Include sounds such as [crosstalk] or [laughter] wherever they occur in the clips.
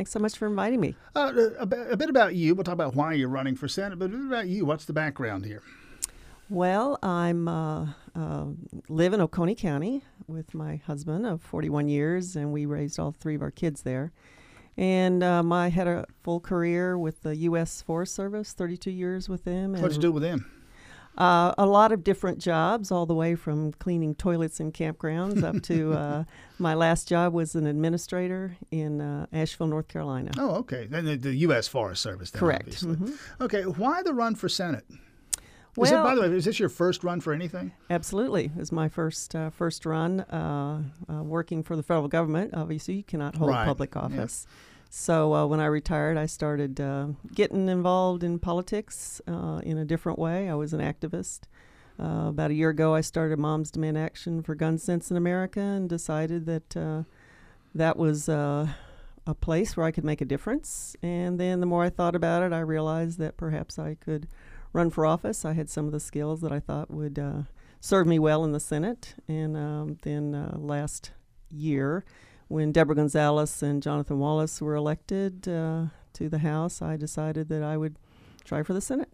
Thanks so much for inviting me. Uh, a, a, bit about you. We'll talk about why you're running for Senate, but a bit about you. What's the background here? Well, I'm uh, uh, live in Oconee County with my husband of 41 years, and we raised all three of our kids there. And um, I had a full career with the U.S. Forest Service, 32 years with them. What'd you do with them? Uh, a lot of different jobs, all the way from cleaning toilets in campgrounds up to [laughs] uh, my last job was an administrator in uh, Asheville, North Carolina. Oh, okay. The, the U.S. Forest Service. Then, Correct. Mm-hmm. Okay. Why the run for Senate? Well, it, by the way, is this your first run for anything? Absolutely, it was my first uh, first run uh, uh, working for the federal government. Obviously, you cannot hold right. public office. Yeah. So uh, when I retired, I started uh, getting involved in politics uh, in a different way. I was an activist. about a year ago, I started Moms Demand Action for Gun Sense in America and decided that that was a place where I could make a difference. And then the more I thought about it, I realized that perhaps I could run for office. I had some of the skills that I thought would uh, serve me well in the Senate. And um, then uh, last year, when Deborah Gonzalez and Jonathan Wallace were elected uh, to the House, I decided that I would try for the Senate.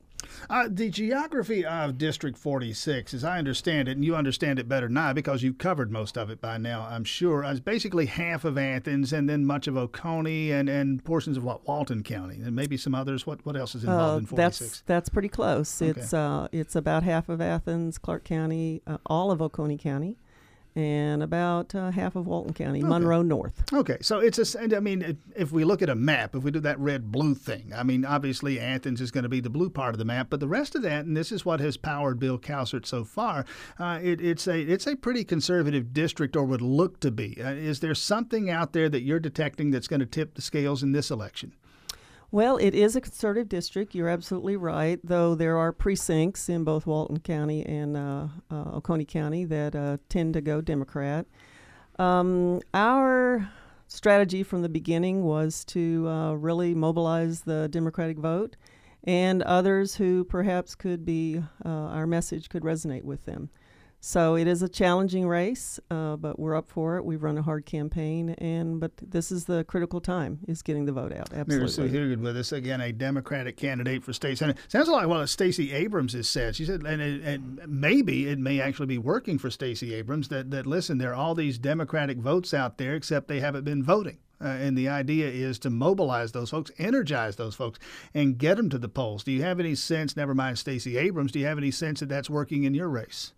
Uh, the geography of District 46, as I understand it, and you understand it better now because you've covered most of it by now, I'm sure, is basically half of Athens and then much of Oconee and, and portions of what Walton County and maybe some others. What what else is involved uh, in 46? That's that's pretty close. Okay. It's uh, it's about half of Athens, Clarke County, uh, all of Oconee County and about uh, half of Walton County, okay. Monroe North. Okay, so it's a. I mean, if we look at a map, if we do that red blue thing, I mean, obviously Athens is going to be the blue part of the map, but the rest of that, and this is what has powered Bill Cowsert so far, uh, it, it's a it's a pretty conservative district, or would look to be. Uh, is there something out there that you're detecting that's going to tip the scales in this election? Well, it is a conservative district. You're absolutely right, though there are precincts in both Walton County and uh, uh, Oconee County that uh, tend to go Democrat. Um, our strategy from the beginning was to uh, really mobilize the Democratic vote and others who perhaps could be, uh, our message could resonate with them. So it is a challenging race, uh, but we're up for it. We've run a hard campaign, and but this is the critical time: is getting the vote out. Absolutely. Mary Sue with us again, a Democratic candidate for state senate. Sounds like what Stacey Abrams has said. She said, and, it, and maybe it may actually be working for Stacey Abrams. That that listen, there are all these Democratic votes out there, except they haven't been voting. Uh, and the idea is to mobilize those folks, energize those folks, and get them to the polls. Do you have any sense, never mind Stacey Abrams, do you have any sense that that's working in your race?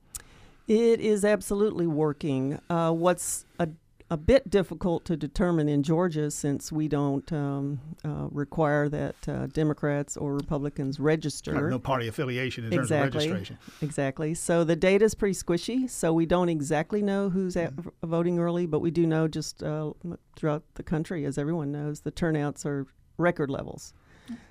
It is absolutely working. Uh, what's a, a bit difficult to determine in Georgia, since we don't um, uh, require that uh, Democrats or Republicans register. no party affiliation in exactly, terms of registration. Exactly. So the data is pretty squishy. So we don't exactly know who's mm-hmm. voting early, but we do know just uh, throughout the country, as everyone knows, the turnouts are record levels.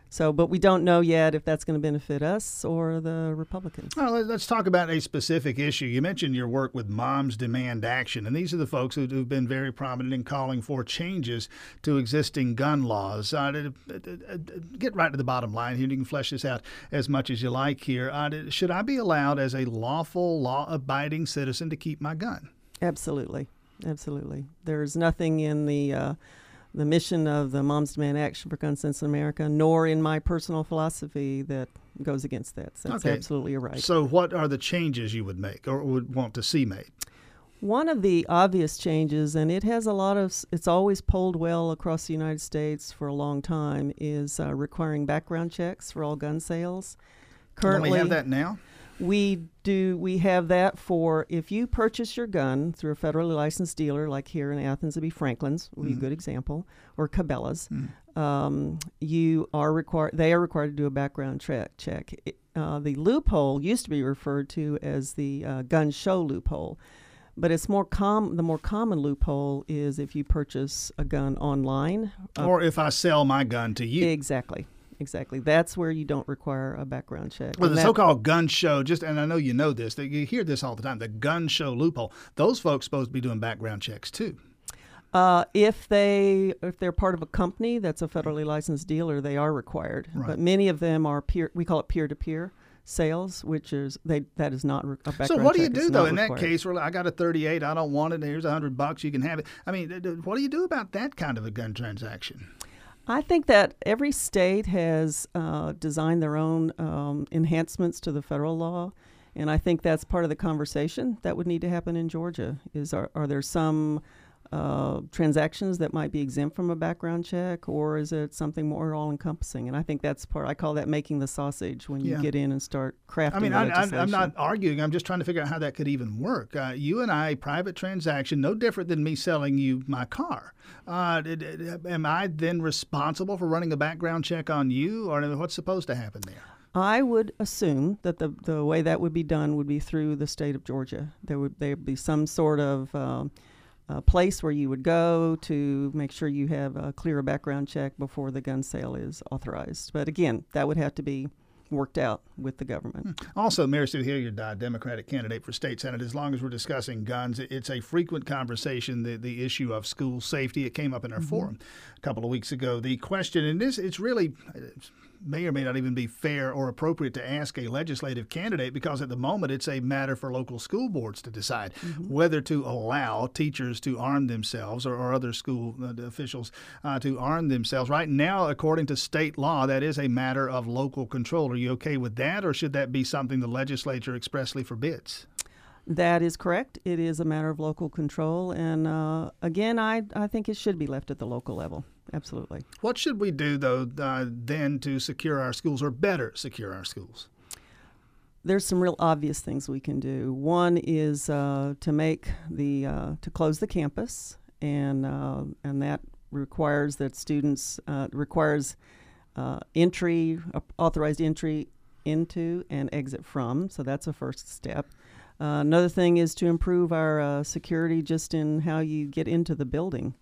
So, but we don't know yet if that's going to benefit us or the Republicans. Well, let's talk about a specific issue. You mentioned your work with Moms Demand Action, and these are the folks who've been very prominent in calling for changes to existing gun laws. Uh, to, uh, get right to the bottom line here. You can flesh this out as much as you like here. Uh, should I be allowed, as a lawful, law-abiding citizen, to keep my gun? Absolutely, absolutely. There's nothing in the uh, the mission of the Moms Demand Action for Gun Sense in America, nor in my personal philosophy that goes against that. So that's okay. absolutely right. So, what are the changes you would make or would want to see made? One of the obvious changes, and it has a lot of, it's always polled well across the United States for a long time, is uh, requiring background checks for all gun sales. Currently, Don't we have that now. We do. We have that for if you purchase your gun through a federally licensed dealer, like here in Athens, it'd be Franklin's, would be mm-hmm. a good example, or Cabela's. Mm-hmm. Um, you are required. They are required to do a background check. Check. It, uh, the loophole used to be referred to as the uh, gun show loophole, but it's more com. The more common loophole is if you purchase a gun online, uh, or if I sell my gun to you. Exactly exactly. That's where you don't require a background check. Well, the so-called gun show, just and I know you know this, that you hear this all the time. The gun show loophole. Those folks supposed to be doing background checks too. Uh, if they if they're part of a company that's a federally licensed dealer, they are required. Right. But many of them are peer. We call it peer to peer sales, which is they that is not a background. So what do you do though in required. that case? Where I got a 38, I don't want it. Here's a hundred bucks, you can have it. I mean, what do you do about that kind of a gun transaction? I think that every state has uh, designed their own um, enhancements to the federal law, and I think that's part of the conversation that would need to happen in Georgia. Is are, are there some uh, transactions that might be exempt from a background check, or is it something more all encompassing? And I think that's part. I call that making the sausage when you Yeah. get in and start crafting. I mean, the I. I'm not arguing. I'm just trying to figure out how that could even work. Uh, you and I, private transaction, no different than me selling you my car. Uh, d- d- d- am I then responsible for running a background check on you, or what's supposed to happen there? I would assume that the the way that would be done would be through the state of Georgia. There would there be some sort of um, uh, place where you would go to make sure you have a clear background check before the gun sale is authorized. But again, that would have to be worked out with the government. Also, Mary Sue Hilliard, uh, Democratic candidate for state senate. As long as we're discussing guns, it's a frequent conversation. The the issue of school safety. It came up in our forum a couple of weeks ago. The question, and this it's really it may or may not even be fair or appropriate to ask a legislative candidate because at the moment it's a matter for local school boards to decide whether to allow teachers to arm themselves or, or other school uh, officials uh, to arm themselves. Right now, according to state law, that is a matter of local control. Are you okay with that, or should that be something the legislature expressly forbids? That is correct. It is a matter of local control, and uh, again, I I think it should be left at the local level. Absolutely. What should we do, though, uh, then to secure our schools or better secure our schools? there's some real obvious things we can do. One is uh, to make the uh, to close the campus, and uh, and that requires that students uh, requires uh, entry uh, authorized entry into and exit from. So that's a first step. Uh, another thing is to improve our uh, security just in how you get into the building.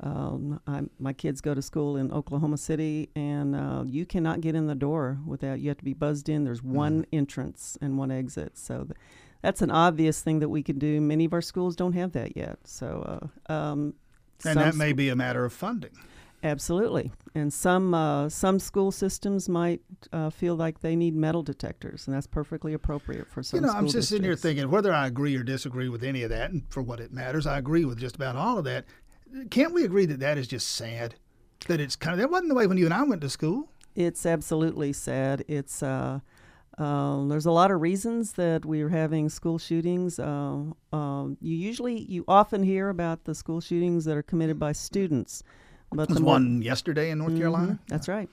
Um, my kids go to school in Oklahoma City, and uh, you cannot get in the door without you have to be buzzed in. There's one entrance and one exit, so th- that's an obvious thing that we can do. Many of our schools don't have that yet, so uh, um, And that may be a matter of funding. absolutely. And some uh, some school systems might uh, feel like they need metal detectors, and that's perfectly appropriate for some. You know, I'm just sitting here thinking whether I agree or disagree with any of that, and for what it matters, I agree with just about all of that. Can't we agree that that is just sad? That it's kind of that wasn't the way when you and I went to school. It's absolutely sad. It's uh, uh, there's a lot of reasons that we're having school shootings. Uh, um, you usually, you often hear about the school shootings that are committed by students, but There was the one yesterday in North Carolina. Mhm, that's right.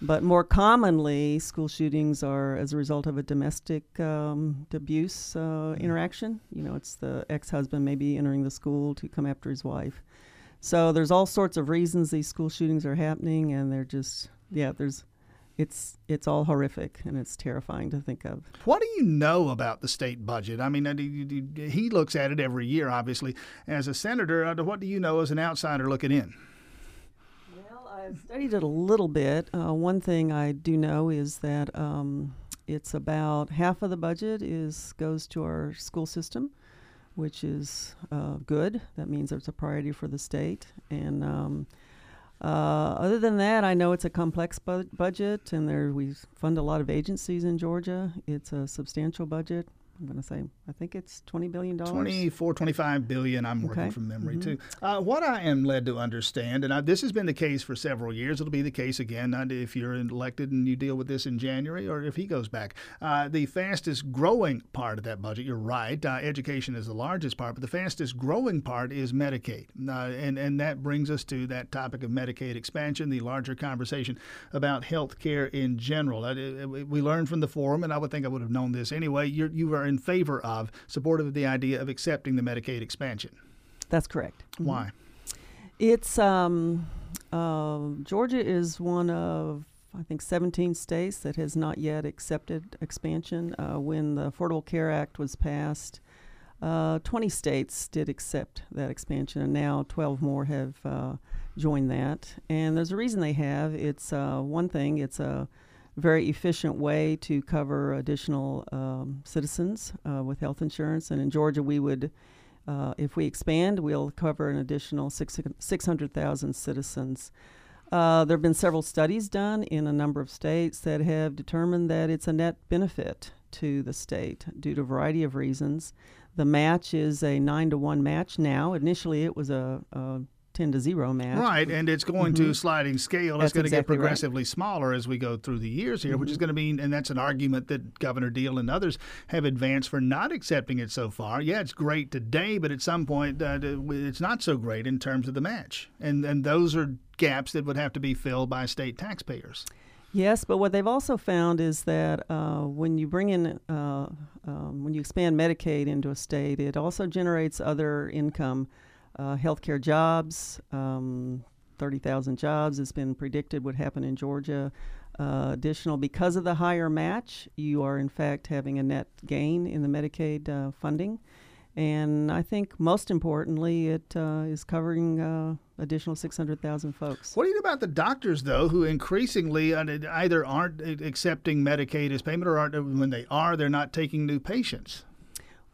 But more commonly, school shootings are as a result of a domestic um, abuse uh, interaction. You know, it's the ex-husband maybe entering the school to come after his wife. So there's all sorts of reasons these school shootings are happening, and they're just yeah, there's it's it's all horrific and it's terrifying to think of. What do you know about the state budget? I mean, uh, do you- do you- he looks at it every year, obviously. As a senator, uh, what do you know as an outsider looking in? I've studied it a little bit. Uh, one thing I do know is that um, it's about half of the budget is goes to our school system, which is uh, good. That means it's a priority for the state. And um, uh, other than that, I know it's a complex bu- budget, and there we fund a lot of agencies in Georgia. It's a substantial budget. I'm going to say I think it's twenty billion dollars. 24, 25 billion. I'm working Okay. from memory Mhm. too. Uh, what I am led to understand, and I, this has been the case for several years, it'll be the case again if you're elected and you deal with this in January or if he goes back. Uh, the fastest growing part of that budget, you're right, uh, education is the largest part, but the fastest growing part is Medicaid. Uh, and, and that brings us to that topic of Medicaid expansion, the larger conversation about health care in general. Uh, we learned from the forum, and I would think I would have known this anyway, you're, you are in favor of, supportive of the idea of accepting the Medicaid expansion. That's correct. Mhm. Why? It's um, uh, Georgia is one of I think 17 states that has not yet accepted expansion. Uh, when the Affordable Care Act was passed, uh, 20 states did accept that expansion, and now 12 more have uh, joined that. And there's a reason they have. It's uh, one thing. It's a very efficient way to cover additional um, citizens uh, with health insurance. And in Georgia, we would uh, if we expand, we'll cover an additional six, 600,000 citizens. Uh, there have been several studies done in a number of states that have determined that it's a net benefit to the state due to a variety of reasons. The match is a nine to one match now. Initially, it was a, a 10 to 0 match. Right, and it's going mm-hmm. to sliding scale. That's it's going exactly to get progressively right. smaller as we go through the years here, mm-hmm. which is going to mean, and that's an argument that Governor Deal and others have advanced for not accepting it so far. Yeah, it's great today, but at some point uh, it's not so great in terms of the match, and and those are gaps that would have to be filled by state taxpayers. Yes, but what they've also found is that uh, when you bring in, uh, um, when you expand Medicaid into a state, it also generates other income, uh, healthcare jobs. Um, 30,000 jobs has been predicted would happen in Georgia. Uh, additional, because of the higher match, you are in fact having a net gain in the Medicaid uh, funding. And I think most importantly, it uh, is covering uh, additional 600,000 folks. What do you do about the doctors, though, who increasingly uh, either aren't accepting Medicaid as payment or aren't, when they are, they're not taking new patients?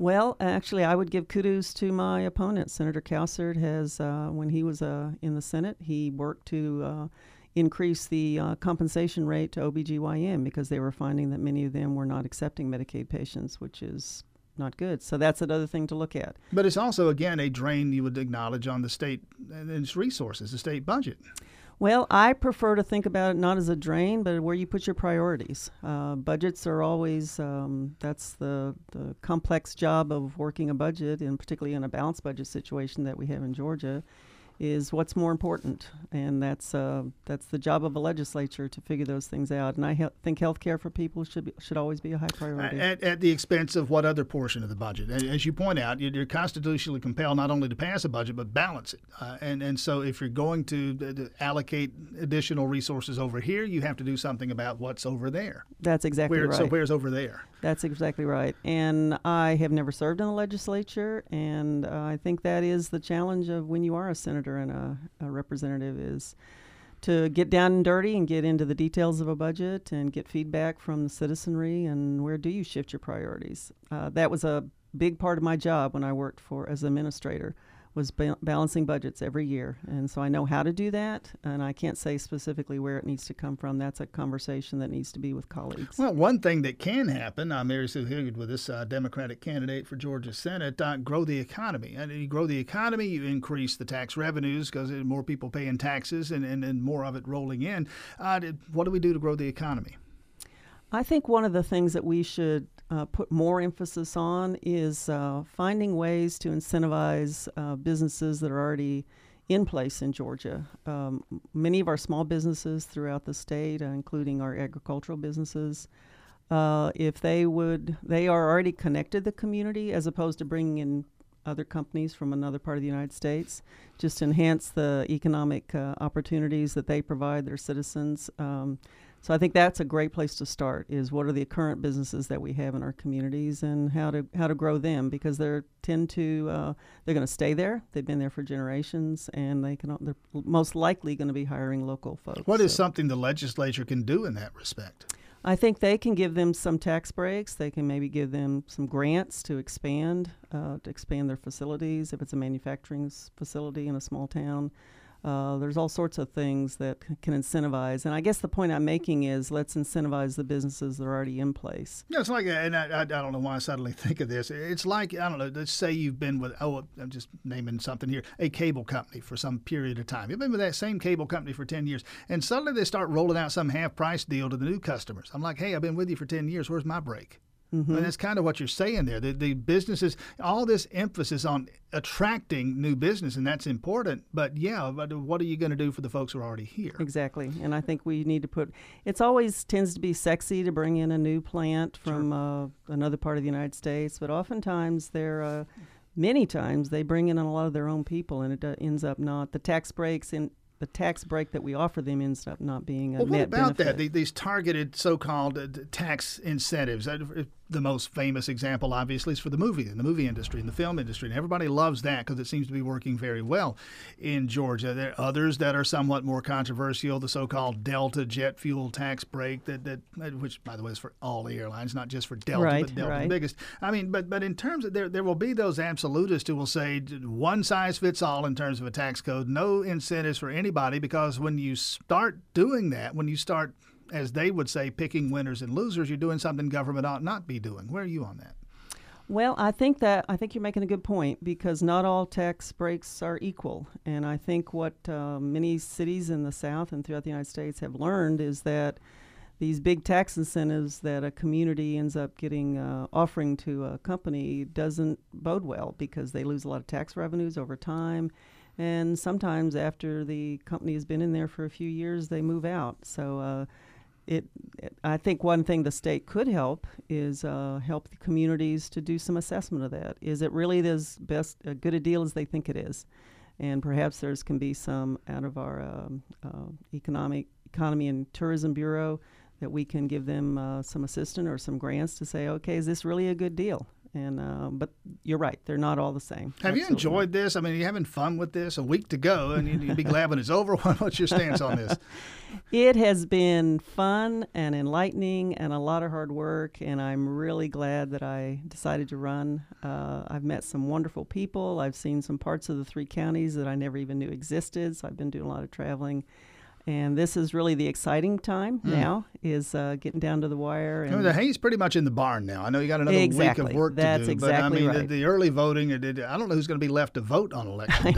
Well, actually, I would give kudos to my opponent. Senator Cowsert has, uh, when he was uh, in the Senate, he worked to uh, increase the uh, compensation rate to OBGYN because they were finding that many of them were not accepting Medicaid patients, which is not good. So that's another thing to look at. But it's also, again, a drain you would acknowledge on the state and its resources, the state budget. Well, I prefer to think about it not as a drain, but where you put your priorities. Uh, budgets are always um, that's the the complex job of working a budget, and particularly in a balanced budget situation that we have in Georgia is what's more important, and that's uh, that's the job of a legislature to figure those things out. And I he- think health care for people should be, should always be a high priority. At, at, the expense of what other portion of the budget? As you point out, you're constitutionally compelled not only to pass a budget but balance it. Uh, and and so if you're going to, to, allocate additional resources over here, you have to do something about what's over there. That's exactly Where, right. So where's over there? That's exactly right. And I have never served in the legislature, and uh, I think that is the challenge of when you are a senator senator and a, a representative is to get down and dirty and get into the details of a budget and get feedback from the citizenry and where do you shift your priorities. Uh, that was a big part of my job when I worked for as administrator was ba- balancing budgets every year. And so I know how to do that, and I can't say specifically where it needs to come from. That's a conversation that needs to be with colleagues. Well, one thing that can happen, uh, Mary Sue Hilliard with this uh, Democratic candidate for Georgia Senate, uh, grow the economy. And you grow the economy, you increase the tax revenues because more people paying taxes and, and, and more of it rolling in. Uh, what do we do to grow the economy? I think one of the things that we should uh, put more emphasis on is uh, finding ways to incentivize uh, businesses that are already in place in Georgia. Um, many of our small businesses throughout the state, uh, including our agricultural businesses, uh, if they would, they are already connected to the community as opposed to bringing in other companies from another part of the United States, just enhance the economic uh, opportunities that they provide their citizens. Um, so I think that's a great place to start. Is what are the current businesses that we have in our communities and how to how to grow them because they're tend to uh, they're going to stay there. They've been there for generations, and they can they're most likely going to be hiring local folks. What is so. something the legislature can do in that respect? I think they can give them some tax breaks. They can maybe give them some grants to expand uh, to expand their facilities if it's a manufacturing facility in a small town. Uh, there's all sorts of things that c- can incentivize. And I guess the point I'm making is let's incentivize the businesses that are already in place. Yeah, it's like, and I, I, I, don't know why I suddenly [laughs] think of this. It's like, I don't know, let's say you've been with, oh, I'm just naming something here, a cable company for some period of time. You've been with that same cable company for 10 years, and suddenly they start rolling out some half price deal to the new customers. I'm like, hey, I've been with you for 10 years. Where's my break? Mm-hmm. And that's kind of what you're saying there. The, the businesses, all this emphasis on attracting new business, and that's important. But yeah, but what are you going to do for the folks who are already here? Exactly. And I think we need to put. It's always tends to be sexy to bring in a new plant from sure. uh, another part of the United States, but oftentimes they're. Uh, many times they bring in a lot of their own people, and it uh, ends up not the tax breaks in the tax break that we offer them ends up not being a well, net what about benefit. that? These targeted so-called uh, tax incentives the most famous example, obviously, is for the movie in the movie industry and the film industry, and everybody loves that because it seems to be working very well in Georgia. There are others that are somewhat more controversial. The so-called Delta jet fuel tax break, that that which, by the way, is for all the airlines, not just for Delta, right, but Delta right. the biggest. I mean, but but in terms of there, there will be those absolutists who will say one size fits all in terms of a tax code, no incentives for anybody, because when you start doing that, when you start as they would say, picking winners and losers, you're doing something government ought not be doing. Where are you on that? Well, I think that I think you're making a good point because not all tax breaks are equal, and I think what uh, many cities in the South and throughout the United States have learned is that these big tax incentives that a community ends up getting uh, offering to a company doesn't bode well because they lose a lot of tax revenues over time, and sometimes after the company has been in there for a few years, they move out. So. Uh, it, it, I think one thing the state could help is uh, help the communities to do some assessment of that. Is it really as best a good a deal as they think it is? And perhaps there's can be some out of our um, uh, economic economy and tourism bureau that we can give them uh, some assistance or some grants to say, okay, is this really a good deal? And uh, but you're right, they're not all the same. Have Absolutely. you enjoyed this? I mean, are you having fun with this? A week to go, and you'd, you'd be glad when it's over. [laughs] What's your stance on this? [laughs] It has been fun and enlightening and a lot of hard work, and I'm really glad that I decided to run. Uh, I've met some wonderful people. I've seen some parts of the three counties that I never even knew existed, so I've been doing a lot of traveling. And this is really the exciting time Hmm. now is uh, getting down to the wire. And the hay's pretty much in the barn now. I know you got another week of work That's to do, but I mean, the, right. the early voting. I don't know who's going to be left to vote on [laughs] election